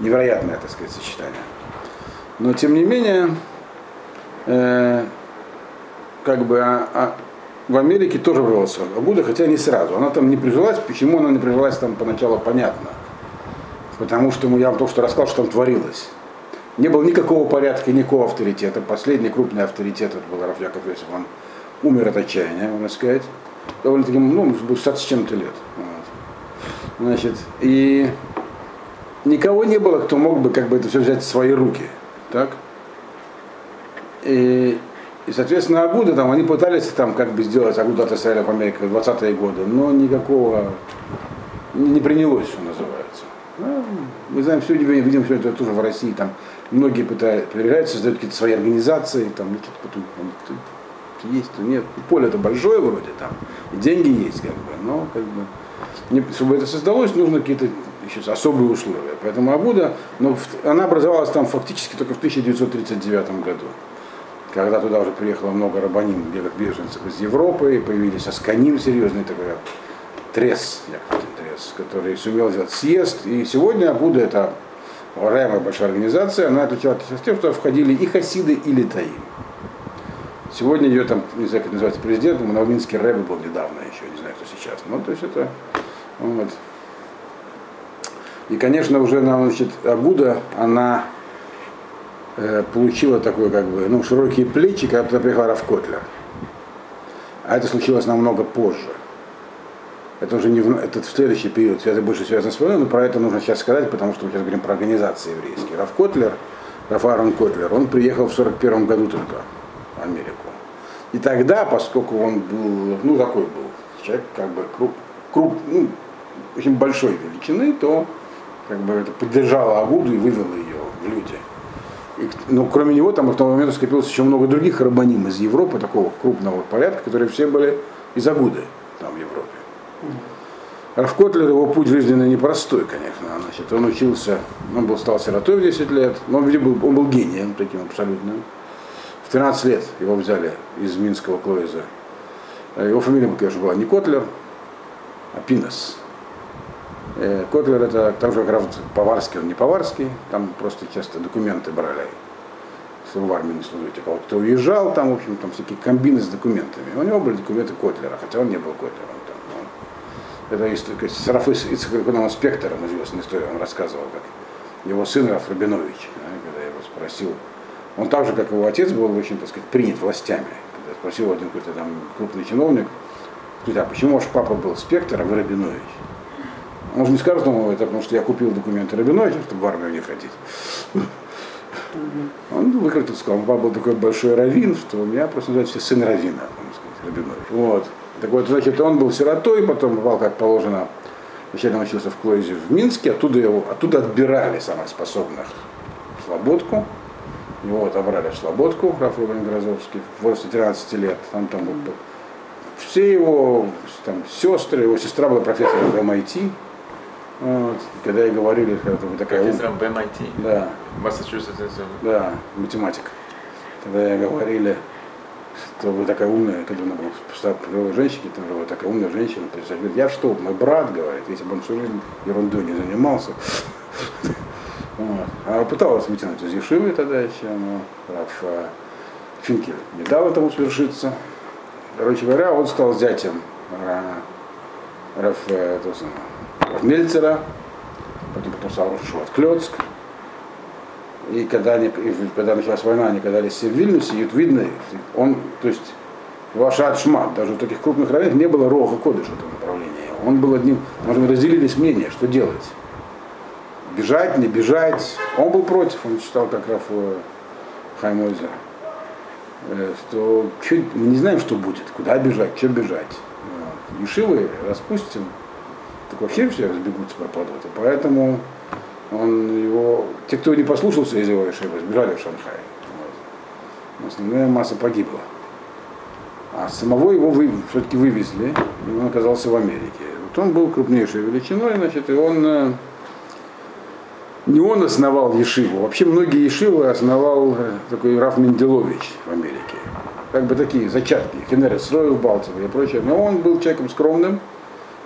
Невероятное, так сказать, сочетание. Но тем не менее, э, как бы а- а в Америке тоже врывался Агуда, хотя не сразу. Она там не прижилась. Почему она не прижилась, там поначалу понятно. Потому что ну, я вам только что рассказал, что там творилось. Не было никакого порядка, никакого авторитета. Последний крупный авторитет это был Раф Яков Йосиф. Он умер от отчаяния, можно сказать. Довольно-таки, ну, был 60 с чем-то лет. Вот. Значит, и никого не было, кто мог бы как бы это все взять в свои руки. Так? И, и соответственно, Агуда там, они пытались там как бы сделать Агуду от Израиля в Америке в 20-е годы, но никакого не принялось, что называется. Ну, мы знаем, все видим, все это тоже в России, там многие пытаются, приезжают, создают какие-то свои организации, там, ну, потом, там, есть, то нет. Поле это большое вроде там, и деньги есть, как бы, но как бы, чтобы это создалось, нужно какие-то еще особые условия. Поэтому Агуда, ну, в- она образовалась там фактически только в 1939 году когда туда уже приехало много рабаним, беженцев из Европы, и появились Асканим, серьезный такой трес, трес, который сумел сделать съезд. И сегодня Агуда это уважаемая большая организация, она отличалась тем, что входили и хасиды, и литаим. Сегодня ее там, не знаю, как называется, президентом, Новинский Рэбе был недавно еще, не знаю, кто сейчас. Ну, то есть это, вот. И, конечно, уже, значит, Агуда, она э, получила такой, как бы, ну, широкие плечи, когда туда приехал Раф Котлер. А это случилось намного позже. Это уже не в, это в следующий период, это больше связано с войной, но про это нужно сейчас сказать, потому что мы сейчас говорим про организации еврейские. Рав Котлер, Рав Котлер, он приехал в 41 году только Америку. И тогда, поскольку он был, ну, такой был человек, как бы, круп, круп, ну, очень большой величины, то как бы это поддержало Агуду и вывело ее в люди. И, ну, кроме него, там к тому моменту скопилось еще много других רבנים из Европы, такого крупного порядка, которые все были из Агуды там в Европе. Рав Котлер, его путь жизненный непростой, конечно. Значит, он учился, он был, стал сиротой в 10 лет, но он, был, он был гением таким абсолютно. В 13 лет его взяли из Минского клойза. Его фамилия, конечно, была не Котлер, а Пинес. Э, Котлер это там же как раз поварский, он не поварский, там просто часто документы брали, если вы в армии не служите. А вот кто уезжал, там, в общем, там всякие комбины с документами. У него были документы Котлера, хотя он не был Котлером. Там, он- это история, с рафом Ицхаком Эльхананом Спектором известная история, он рассказывал, как его сын Раф Рабинович, да, когда я его спросил, он так же, как его отец, был очень, так сказать, принят властями. Когда спросил один какой-то там крупный чиновник, говорит, а почему ваш папа был Спектор, а вы Рабинович? Он же не скажет ему, это потому что я купил документы Рабиновича, чтобы в армию не ходить. Он выкрутил, сказал, папа был такой большой раввин, что у меня просто называют все сын раввина, сказать, Рабинович. Вот. Так вот, значит, он был сиротой, потом попал, как положено, вначале учился в Клоизе в Минске, оттуда его, оттуда отбирали самых способных в Слободку. Его отобрали в Слободку, граф Рубин Грозовский, в возрасте 13 лет. Там, там был- все его там, сестры, его сестра была профессором в MIT. Вот. Когда ей говорили, что вы такая умная.
Профессором в MIT.
Да,
Массачусетс.
да, математик. Когда ей говорили, что вы такая умная, когда она была пожилой женщине, там была такая умная женщина, говорит, я что, мой брат, говорит, если бы он всю жизнь ерундой не занимался. Вот. Она пыталась вытянуть из Ешивы тогда еще, но Раф э, Финкель не дал этому свершиться. Короче говоря, он стал зятем Ра- Раф, э, этого Раф Мельцера, потом потом стал Шуат Клёцк. И когда, они, и когда началась война, они оказались все в Вильнюсе, и видно, он, то есть, Вашат Шмат, даже у таких крупных раввинов не было Роха Кодыша в этом направлении. Он был одним, может быть, разделились мнения, что делать. Бежать, не бежать. Он был против, он считал, как Раф э, Хаймойзер, э, что чё- мы не знаем, что будет, куда бежать, что бежать. Вот. Ешивы распустим, так вообще все разбегутся, пропадут. И поэтому он его, те, кто не послушался из его Ешивы, сбежали в Шанхай. Вот. Но Основная масса погибла. А самого его вы, все-таки вывезли, и он оказался в Америке. Вот он был крупнейшей величиной, значит, и он э, не он основал Ешиву. Вообще многие Ешивы основал э, такой Раф Менделович в Америке. Как бы такие зачатки. Кенерес в Балтике и прочее. Но он был человеком скромным.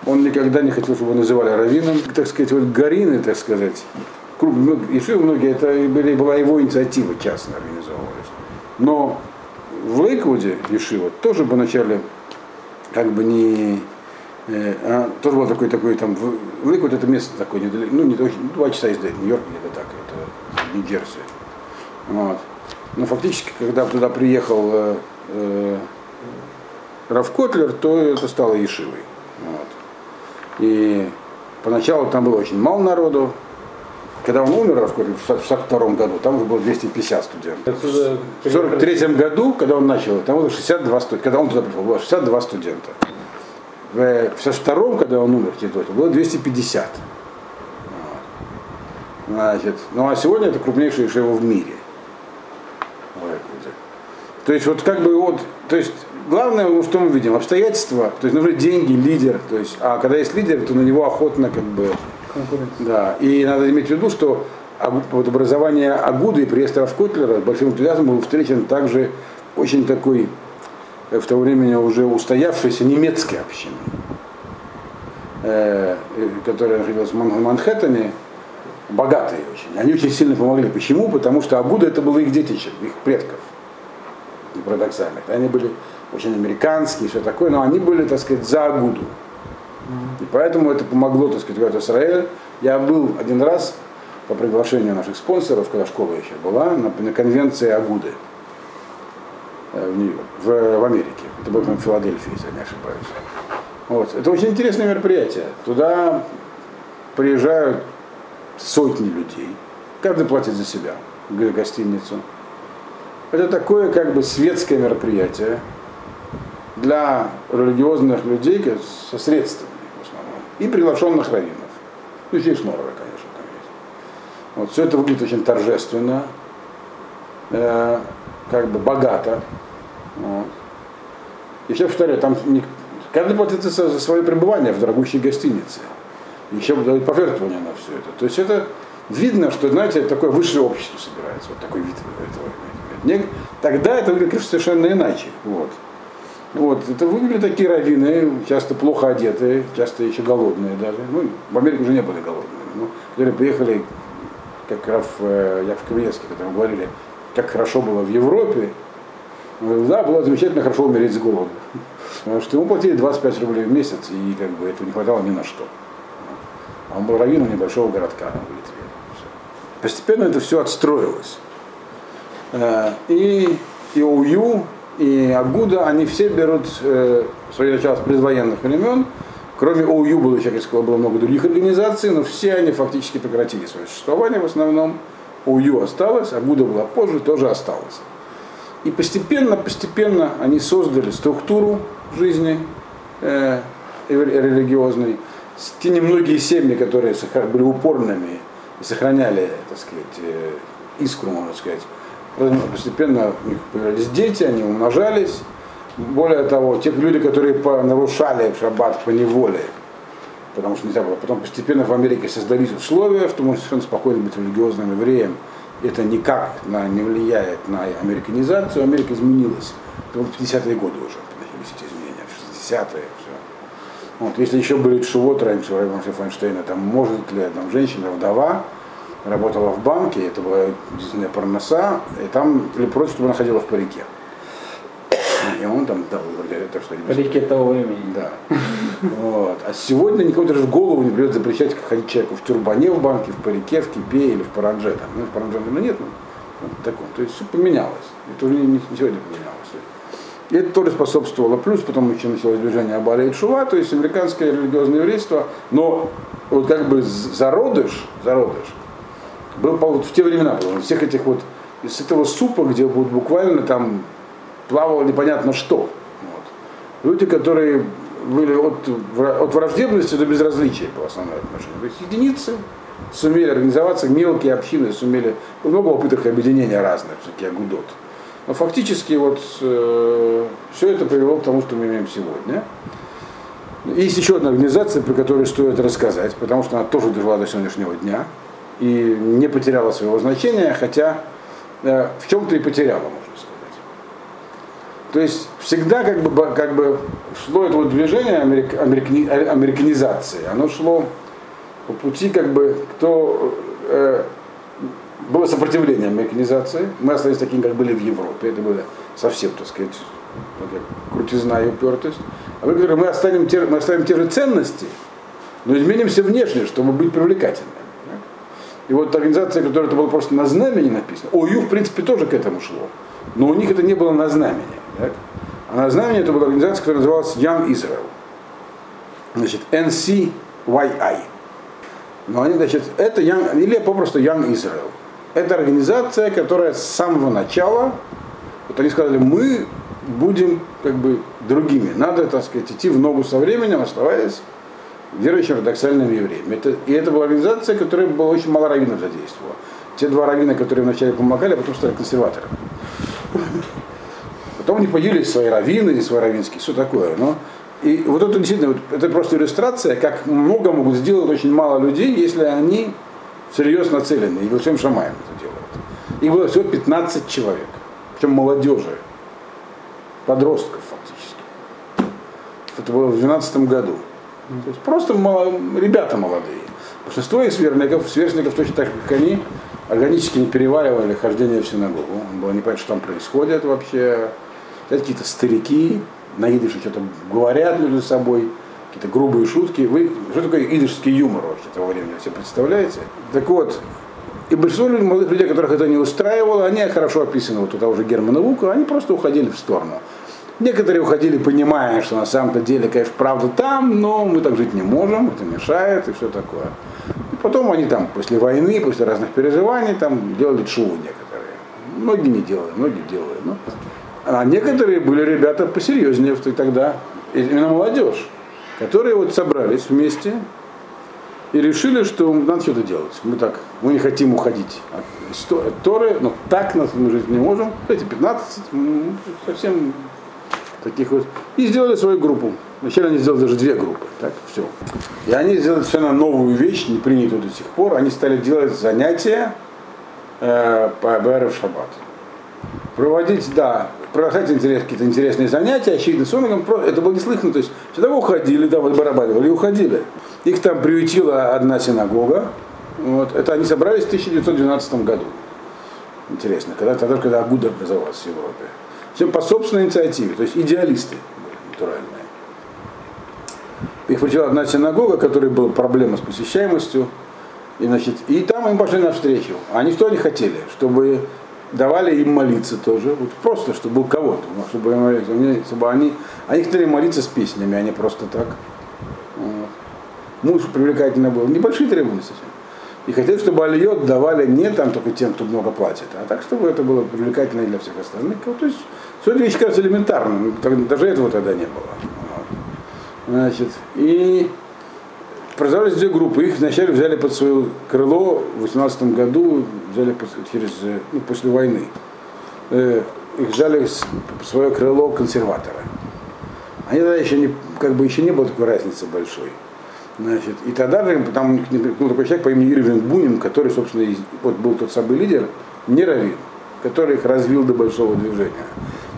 Он никогда не хотел, чтобы его называли раввином. Так сказать, вот Гарины, так сказать, круг, ну, Ешивы многие, это были, была его инициатива частно организовывались. Но в Лейквуде Ешива тоже поначалу как бы не Э, а, тоже был такой, такой там, в- Лейквуд это место такое, недалеко, ну не очень, два часа езды, Нью-Йорк где-то так, это Нью-Джерси. Вот. Но фактически, когда туда приехал э, э, Раф Котлер, то это стало Ешивой. Вот. И поначалу там было очень мало народу. Когда он умер, Раф Котлер, в 1962 году, там уже было 250 студентов.
Отсюда
В 43 году, когда он начал, там было 62 студента. Когда он туда пришел, было 62 студента. В 62 когда он умер, Тито, было 250. Вот. Значит, ну а сегодня это крупнейший шева в мире. То есть вот как бы вот, то есть главное, ну, что мы видим, обстоятельства, то есть нужны деньги, лидер, то есть, а когда есть лидер, то на него охотно как бы
конкуренция.
да, и надо иметь в виду, что вот образование Агуды и приезд Равкотлера с большим энтузиазмом был встречен также очень такой э, в то время уже устоявшейся немецкой общиной, э, э, которая находилась в Ман- в Манхэттене, богатые очень. Они очень сильно помогли. Почему? Потому что Агуда это было их детище, их предков. Не парадоксально. Они были очень американские, все такое, но они были, так сказать, за Агуду. И поэтому это помогло, так сказать, в Израиль. Я был один раз по приглашению наших спонсоров, когда школа еще была, на, на конвенции Агуды в, Нью- в, в Америке. Это было, в Филадельфии, если я не ошибаюсь. Вот. Это очень интересное мероприятие. Туда приезжают сотни людей. Каждый платит за себя, гостиницу. Это такое как бы светское мероприятие для религиозных людей со средствами в основном. И приглашенных раввинов. Ну, здесь Шнорова, конечно, там есть. Вот, все это выглядит очень торжественно, э, как бы богато. Вот. Еще повторяю, там не- каждый платит за, свое пребывание в дорогущей гостинице. Еще дают пожертвования на все это. То есть это видно, что, знаете, такое высшее общество собирается, вот такой вид этого. Тогда это выглядит, совершенно иначе. Вот. Вот, это выглядят такие раввины, часто плохо одетые, часто еще голодные даже. Ну, в Америке уже не были голодными. Но, которые приехали, как Раф э, Яков Каменецкий, которому говорили, как хорошо было в Европе. Говорил, да, было замечательно хорошо умереть с голоду. Потому что ему платили 25 рублей в месяц, и как бы этого не хватало ни на что. А он был раввином небольшого городка в Литве. Постепенно это все отстроилось. Э, И, и ОУЮ, и Агуда, они все берут э, свое начало с предвоенных времен. Кроме ОУЮ было, я сказал, было много других организаций, но все они фактически прекратили свое существование в основном. ОУЮ осталось, Агуда была позже, тоже осталась. И постепенно, постепенно они создали структуру жизни э, ре- религиозной. Те немногие семьи, которые были упорными и сохраняли, так сказать, э, искру, можно сказать, постепенно у них появились дети, они умножались. Более того, те люди, которые нарушали шаббат по неволе, потому что нельзя было. Потом постепенно в Америке создались условия, что можно совершенно спокойно быть религиозным евреем. Это никак на, не влияет на американизацию. Америка изменилась в 50-е годы уже начались эти изменения, в 60-е, все. Вот, если еще были Шивот раньше, раньше Файнштейна, там может ли там женщина, вдова, работала в банке, это была действительно парноса, и там или просит, чтобы она ходила в парике. И он там дал вроде это что
Парике того времени.
Да. Вот. А сегодня никому даже в голову не придет запрещать ходить человеку в тюрбане в банке, в парике, в кипе или в паранже. Там. Ну, в паранже, ну, нет, ну, вот. То есть все поменялось. Это уже не, не сегодня поменялось. И это тоже способствовало. Плюс потом еще началось движение Абаля и Шува, то есть американское религиозное еврейство. Но вот как бы зародыш, зародыш был вот в те времена, было, всех этих вот, из этого супа, где вот буквально там плавало непонятно что. Вот. Люди, которые были от, от враждебности до безразличия по основной отношению. То есть единицы сумели организоваться, мелкие общины сумели, много попыток объединения разных, всякие агудот. Но фактически вот э, все это привело к тому, что мы имеем сегодня. Есть еще одна организация, про которую стоит рассказать, потому что она тоже дожила до сегодняшнего дня и не потеряла своего значения, хотя э, в чем-то и потеряла. То есть всегда как бы, как бы шло это вот движение америк, американи, американизации, оно шло по пути как бы, кто э, было сопротивление американизации. Мы остались такими, как были в Европе. Это было совсем, так сказать, крутизна и упертость. А вы говорите, мы оставим те, мы оставим те же ценности, но изменимся внешне, чтобы быть привлекательными. И вот организация, которая это было просто на знамени написано, ОЮ, в принципе, тоже к этому шло. Но у них это не было на знамени. Так? А на знамени это была организация, которая называлась Young Israel. Значит, NCYI. Но они, значит, это Young, или попросту Young Israel. Это организация, которая с самого начала, вот они сказали, мы будем как бы другими. Надо, так сказать, идти в ногу со временем, оставаясь верующими ортодоксальными евреями. Это, и это была организация, которая была очень мало раввинов задействовала. Те два раввина, которые вначале помогали, а потом стали консерваторами. Потом они поделились свои раввины свои раввинские, все такое. Но и вот это действительно, вот, это просто иллюстрация, как много могут сделать очень мало людей, если они всерьез нацелены, и Большим Шамаем это делают. Их было всего 15 человек, причем молодежи, подростков фактически. Это было в 2012 году. То есть просто мало, ребята молодые. Большинство их сверстников, сверстников точно так как они, органически не переваривали хождение в синагогу. Было не понятно, что там происходит вообще. Какие-то старики, на идыше что-то говорят между собой, какие-то грубые шутки. Вы, что такое идышский юмор вообще того времени, все представляете? Так вот, и большинство молодых людей, которых это не устраивало, они хорошо описаны вот у того же Германа Вука, они просто уходили в сторону. Некоторые уходили, понимая, что на самом-то деле, конечно, правда там, но мы так жить не можем, это мешает и все такое. И потом они там после войны, после разных переживаний там делали шоу некоторые. Многие не делали, многие делали. Ну. А некоторые были ребята посерьезнее тогда, именно молодежь, которые вот собрались вместе и решили, что надо что-то делать. Мы так, мы не хотим уходить от Торы, но так нас мы жить не можем. Эти 15, совсем таких вот. И сделали свою группу. Вначале они сделали даже две группы. Так, все. И они сделали совершенно новую вещь, не принятую до сих пор. Они стали делать занятия э, по АБР в. Проводить, да, проводить интерес, какие-то интересные занятия, очевидно, с это было неслыханно. То есть всегда уходили, да, вот барабанивали и уходили. Их там приютила одна синагога. Вот. Это они собрались в 1912 году. Интересно, когда, тогда, когда Агуда образовалась в Европе. Всем по собственной инициативе, то есть идеалисты натуральные. Их причем одна синагога, которой была проблема с посещаемостью, и, значит, и там им пошли навстречу. Они что они хотели? Чтобы давали им молиться тоже, вот просто, чтобы был кого-то, чтобы, чтобы они, они хотели молиться с песнями, а не просто так. Вот. Муж привлекательно был, небольшие требования совсем. И хотели, чтобы альет давали не там только тем, кто много платит, а так, чтобы это было привлекательно для всех остальных. То есть, все это вещь кажется элементарным, даже этого тогда не было. Вот. Значит, и образовались две группы. Их вначале взяли под свое крыло в 18 году, взяли через, ну, после войны. Э, их взяли в свое крыло консерваторы. Они тогда еще не, как бы еще не было такой разницы большой. Значит, и тогда же там был такой человек по имени Ирвин Бунин, который, собственно, вот был тот самый лидер, не раввин. который их развил до большого движения.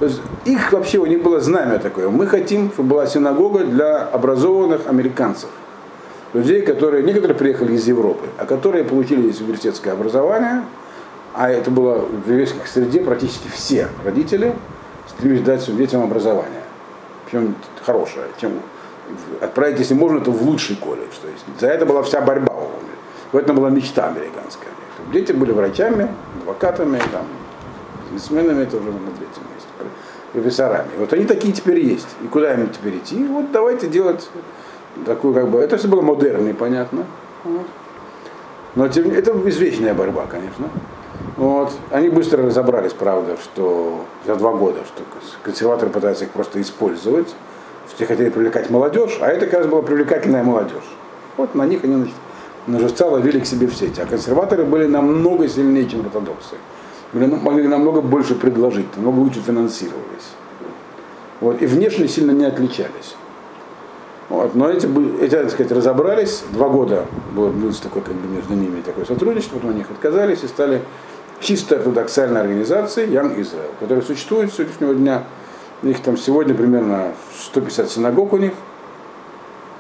То есть их вообще, у них было знамя такое. Мы хотим, чтобы была синагога для образованных американцев. Людей, которые, некоторые приехали из Европы, а которые получили здесь университетское образование, а это было в еврейской среде практически все родители стремились дать своим детям образование. Причем хорошее. Чем отправить, если можно, то в лучший колледж. То есть за это была вся борьба. В этом была мечта американская. Дети были врачами, адвокатами, там, бизнесменами, это уже на третьем месте, профессорами. Вот они такие теперь есть. И куда им теперь идти? Вот давайте делать такую как бы. Это все было модерно и понятно. Вот. Но тем, это извечная борьба, конечно. Вот. Они быстро разобрались, правда, что за два года, что консерваторы пытаются их просто использовать. Все хотели привлекать молодежь, а это как раз была привлекательная молодежь. Вот на них они значит, наживца ловили к себе в сети. А консерваторы были намного сильнее, чем ортодоксы. Были, могли намного больше предложить, намного лучше финансировались. Вот. И внешне сильно не отличались. Вот. Но эти, эти, так сказать, разобрались, два года было, такое, как бы между ними такое сотрудничество, потом они отказались и стали чисто ортодоксальной организацией Young Israel, которая существует с сегодняшнего дня. У них там сегодня примерно 150 синагог у них.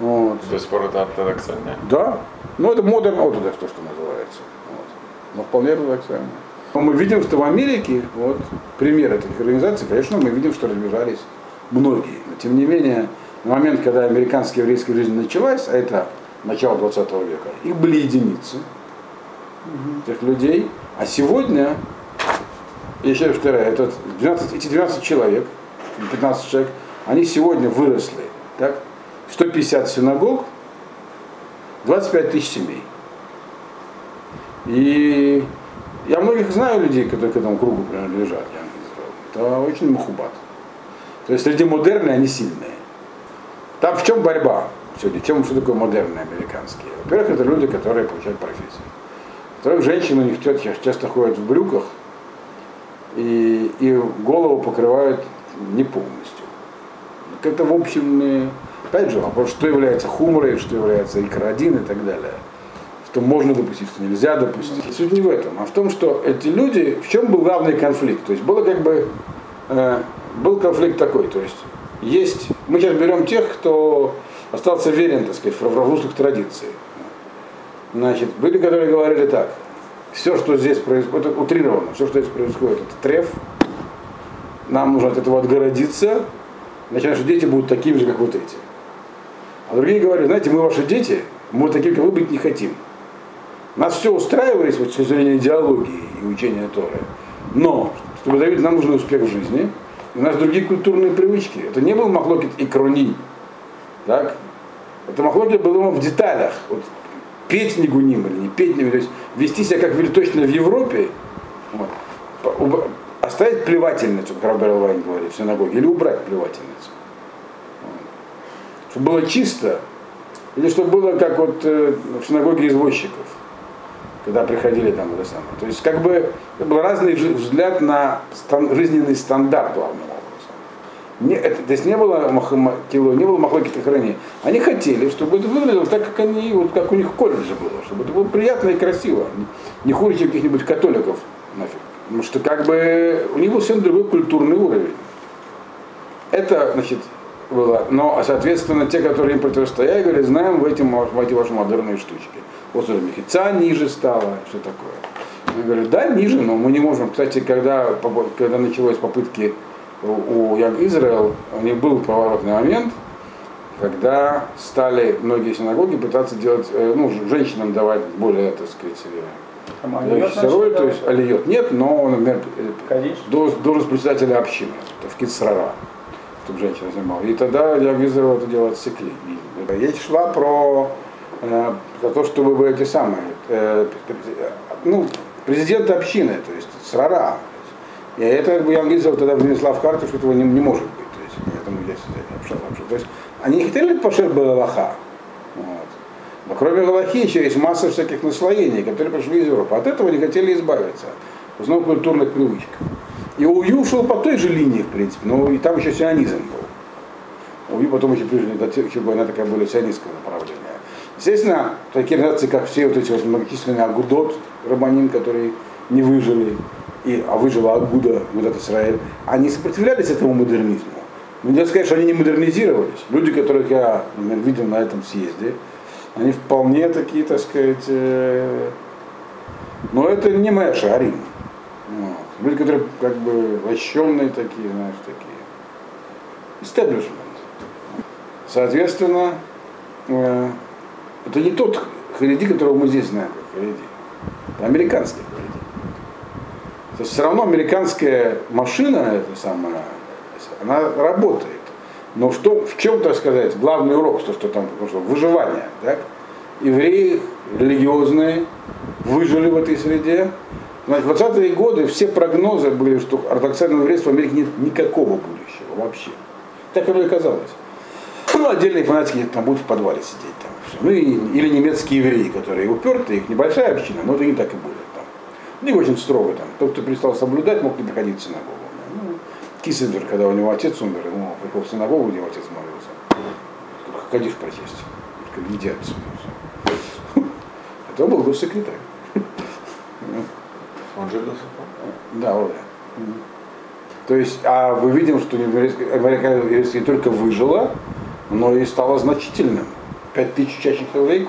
Вот. До сих пор это ортодоксальная?
Да. Ну, это модерн ортодокс, то, что называется. Вот. Но вполне ортодоксально. Но мы видим, что в Америке, вот, пример этих организаций, конечно, мы видим, что разбежались многие. Но тем не менее, на момент, когда американская еврейская жизнь началась, а это начало 20 века, их были единицы, этих людей. А сегодня, я считаю, что этот 12, эти 12 человек, 15 человек, они сегодня выросли. Так? 150 синагог, 25 тысяч семей. И я многих знаю людей, которые к этому кругу принадлежат, я Это очень мухубат. То есть среди модерны они сильные. Там в чем борьба сегодня? Чем, что такое модерные американские? Во-первых, это люди, которые получают профессию. Во-вторых, женщины у них часто ходят в брюках и, и голову покрывают не полностью. Это, в общем, опять же вопрос, что является хуморой, что является икродин и так далее. Что можно допустить, что нельзя допустить. Суть не в этом, а в том, что эти люди, в чем был главный конфликт? То есть было как бы, э, был конфликт такой, то есть есть, мы сейчас берем тех, кто остался верен, так сказать, в русских традициях. Значит, были, которые говорили так, все, что здесь происходит, это утрировано, все, что здесь происходит, это треф, нам нужно от этого отгородиться, значит, наши дети будут такими же, как вот эти. А другие говорят, знаете, мы ваши дети, мы такими, как вы, быть не хотим. Нас все устраивает вот, с точки зрения идеологии и учения Торы. Но, чтобы добить, нам нужен успех в жизни – у нас другие культурные привычки. Это не был махлокет и крони. Так? Это מחלוקת было в деталях. Вот, петь ניגונים или не петь не то есть вести себя как вели точно в Европе, вот, оставить плевательницу, как Рабер Лайн говорит в синагоге, или убрать плевательницу. Вот. Чтобы было чисто, или чтобы было как вот э, в синагоге извозчиков когда приходили там это самое. То есть как бы это был разный взгляд на стан, жизненный стандарт главным образом. Не, это, то есть не было кило, не было махлоки храни. Они хотели, чтобы это выглядело так, как они, вот как у них в колледже было, чтобы это было приятно и красиво. Не хуже, чем каких-нибудь католиков нафиг. Потому что как бы у них был совершенно другой культурный уровень. Это, значит, было. Но, соответственно, те, которые им противостояли, говорили, знаем в эти ваши модерные штучки вот что мехица ниже стала, что такое. Я говорю, да, ниже, но мы не можем. Кстати, когда, когда началось попытки у Янг Израил, у них был поворотный момент, когда стали многие синагоги пытаться делать, э, ну, женщинам давать более, так сказать, э, роль, то есть алиот нет, но, например, должность, должность председателя общины, в Кицрара, чтобы женщина занимала. И тогда Янг Израил это дело отсекли. Речь шла про э, за то, чтобы вы эти самые, э, ну, президент общины, то есть срара. И это как бы Янгизов тогда внесла в карту, что этого не, не может быть. То есть, поэтому здесь общал, общал. То есть они не хотели пошер был Аллаха. Вот. Но кроме Галахи еще есть масса всяких наслоений, которые пришли из Европы. От этого не хотели избавиться. В основном культурных привычек. И Ую шел по той же линии, в принципе, но и там еще сионизм был. Ую потом еще приняли, она такая более сионистское направление. Естественно, такие организации, как все вот эти вот многочисленные Агудот, Романин, которые не выжили, и, а выжила Агуда, этот Израиль, они сопротивлялись этому модернизму. Но нельзя сказать, что они не модернизировались. Люди, которых я например, видел на этом съезде, они вполне такие, так сказать, э, но это не Мэша, а Рим. Вот. Люди, которые как бы лощенные такие, знаешь, такие. Establishment. Соответственно, э, это не тот Хариди, которого мы здесь знаем, как Хариди. Это американский Хариди. То есть все равно американская машина, это самая, она работает. Но что, в чем, так сказать, главный урок, что, что там, что выживание, так? Евреи религиозные выжили в этой среде. Значит, в 20-е годы все прогнозы были, что ортодоксального еврейства в Америке нет никакого будущего вообще. Так оно и казалось. Ну, отдельные фанатики там будут в подвале сидеть. Ну, и, или немецкие евреи, которые упертые, их небольшая община, но это не так и будет. Там. Не очень строго. Там. Тот, кто перестал соблюдать, мог не приходить в синагогу. Ну, Киссинджер, когда у него отец умер, ему пришел в синагогу, где его отец молился. Как ходишь прочесть. Как иди отсюда. Это был госсекретарь.
Он жив до сих пор?
Да. То есть, а мы видим, что американская не только выжила, но и стала значительным. Пять тысяч учащих евреев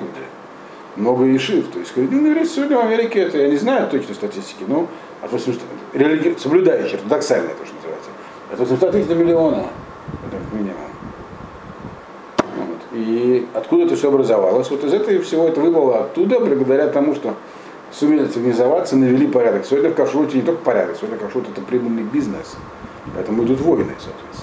много ешив. То есть, ну, еврейство сегодня в Америке, это я не знаю точной статистики, но от 800, религи, соблюдающие, ортодоксальные, то, что называется, от 800 тысяч до миллиона. Это минимум. Вот. И откуда это все образовалось? Вот из этого всего это выбыло оттуда, благодаря тому, что сумели цивилизоваться, навели порядок. Сегодня в Кашруте не только порядок, сегодня Кашрут это прибыльный бизнес. Поэтому идут войны, соответственно.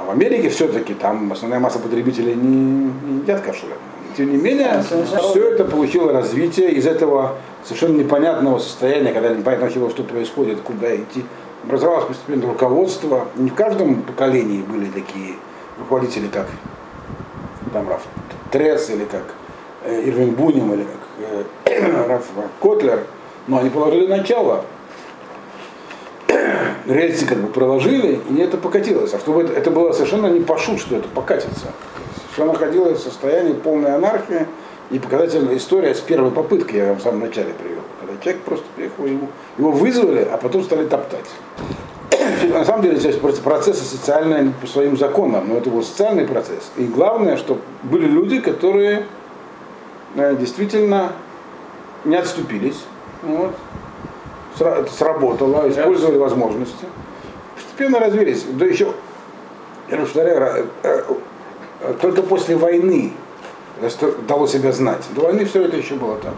А в Америке все-таки там основная масса потребителей не, не едят кашрут. Тем не менее, все это получило развитие из этого совершенно непонятного состояния, когда непонятно вообще, что происходит, куда идти. Образовалось постепенно руководство. Не в каждом поколении были такие руководители, как там Раф Тресс или как э, Ирвин Бунин или как э, Раф Котлер, но они положили начало. Рельсы как бы проложили, и это покатилось. А чтобы это, это было совершенно не пошут, что это покатится. Все находилось в состоянии полной анархии, и показательная история с первой попытки, я вам в самом начале привел. Когда человек просто приехал, его, его вызвали, а потом стали топтать. На самом деле здесь процессы социальные по своим законам, но это был социальный процесс. И главное, что были люди, которые э, действительно не отступились. Вот. Сработало, использовали возможности. Постепенно развились. Да еще, я повторяю, э, э, только после войны дало себя знать. До войны все это еще было так.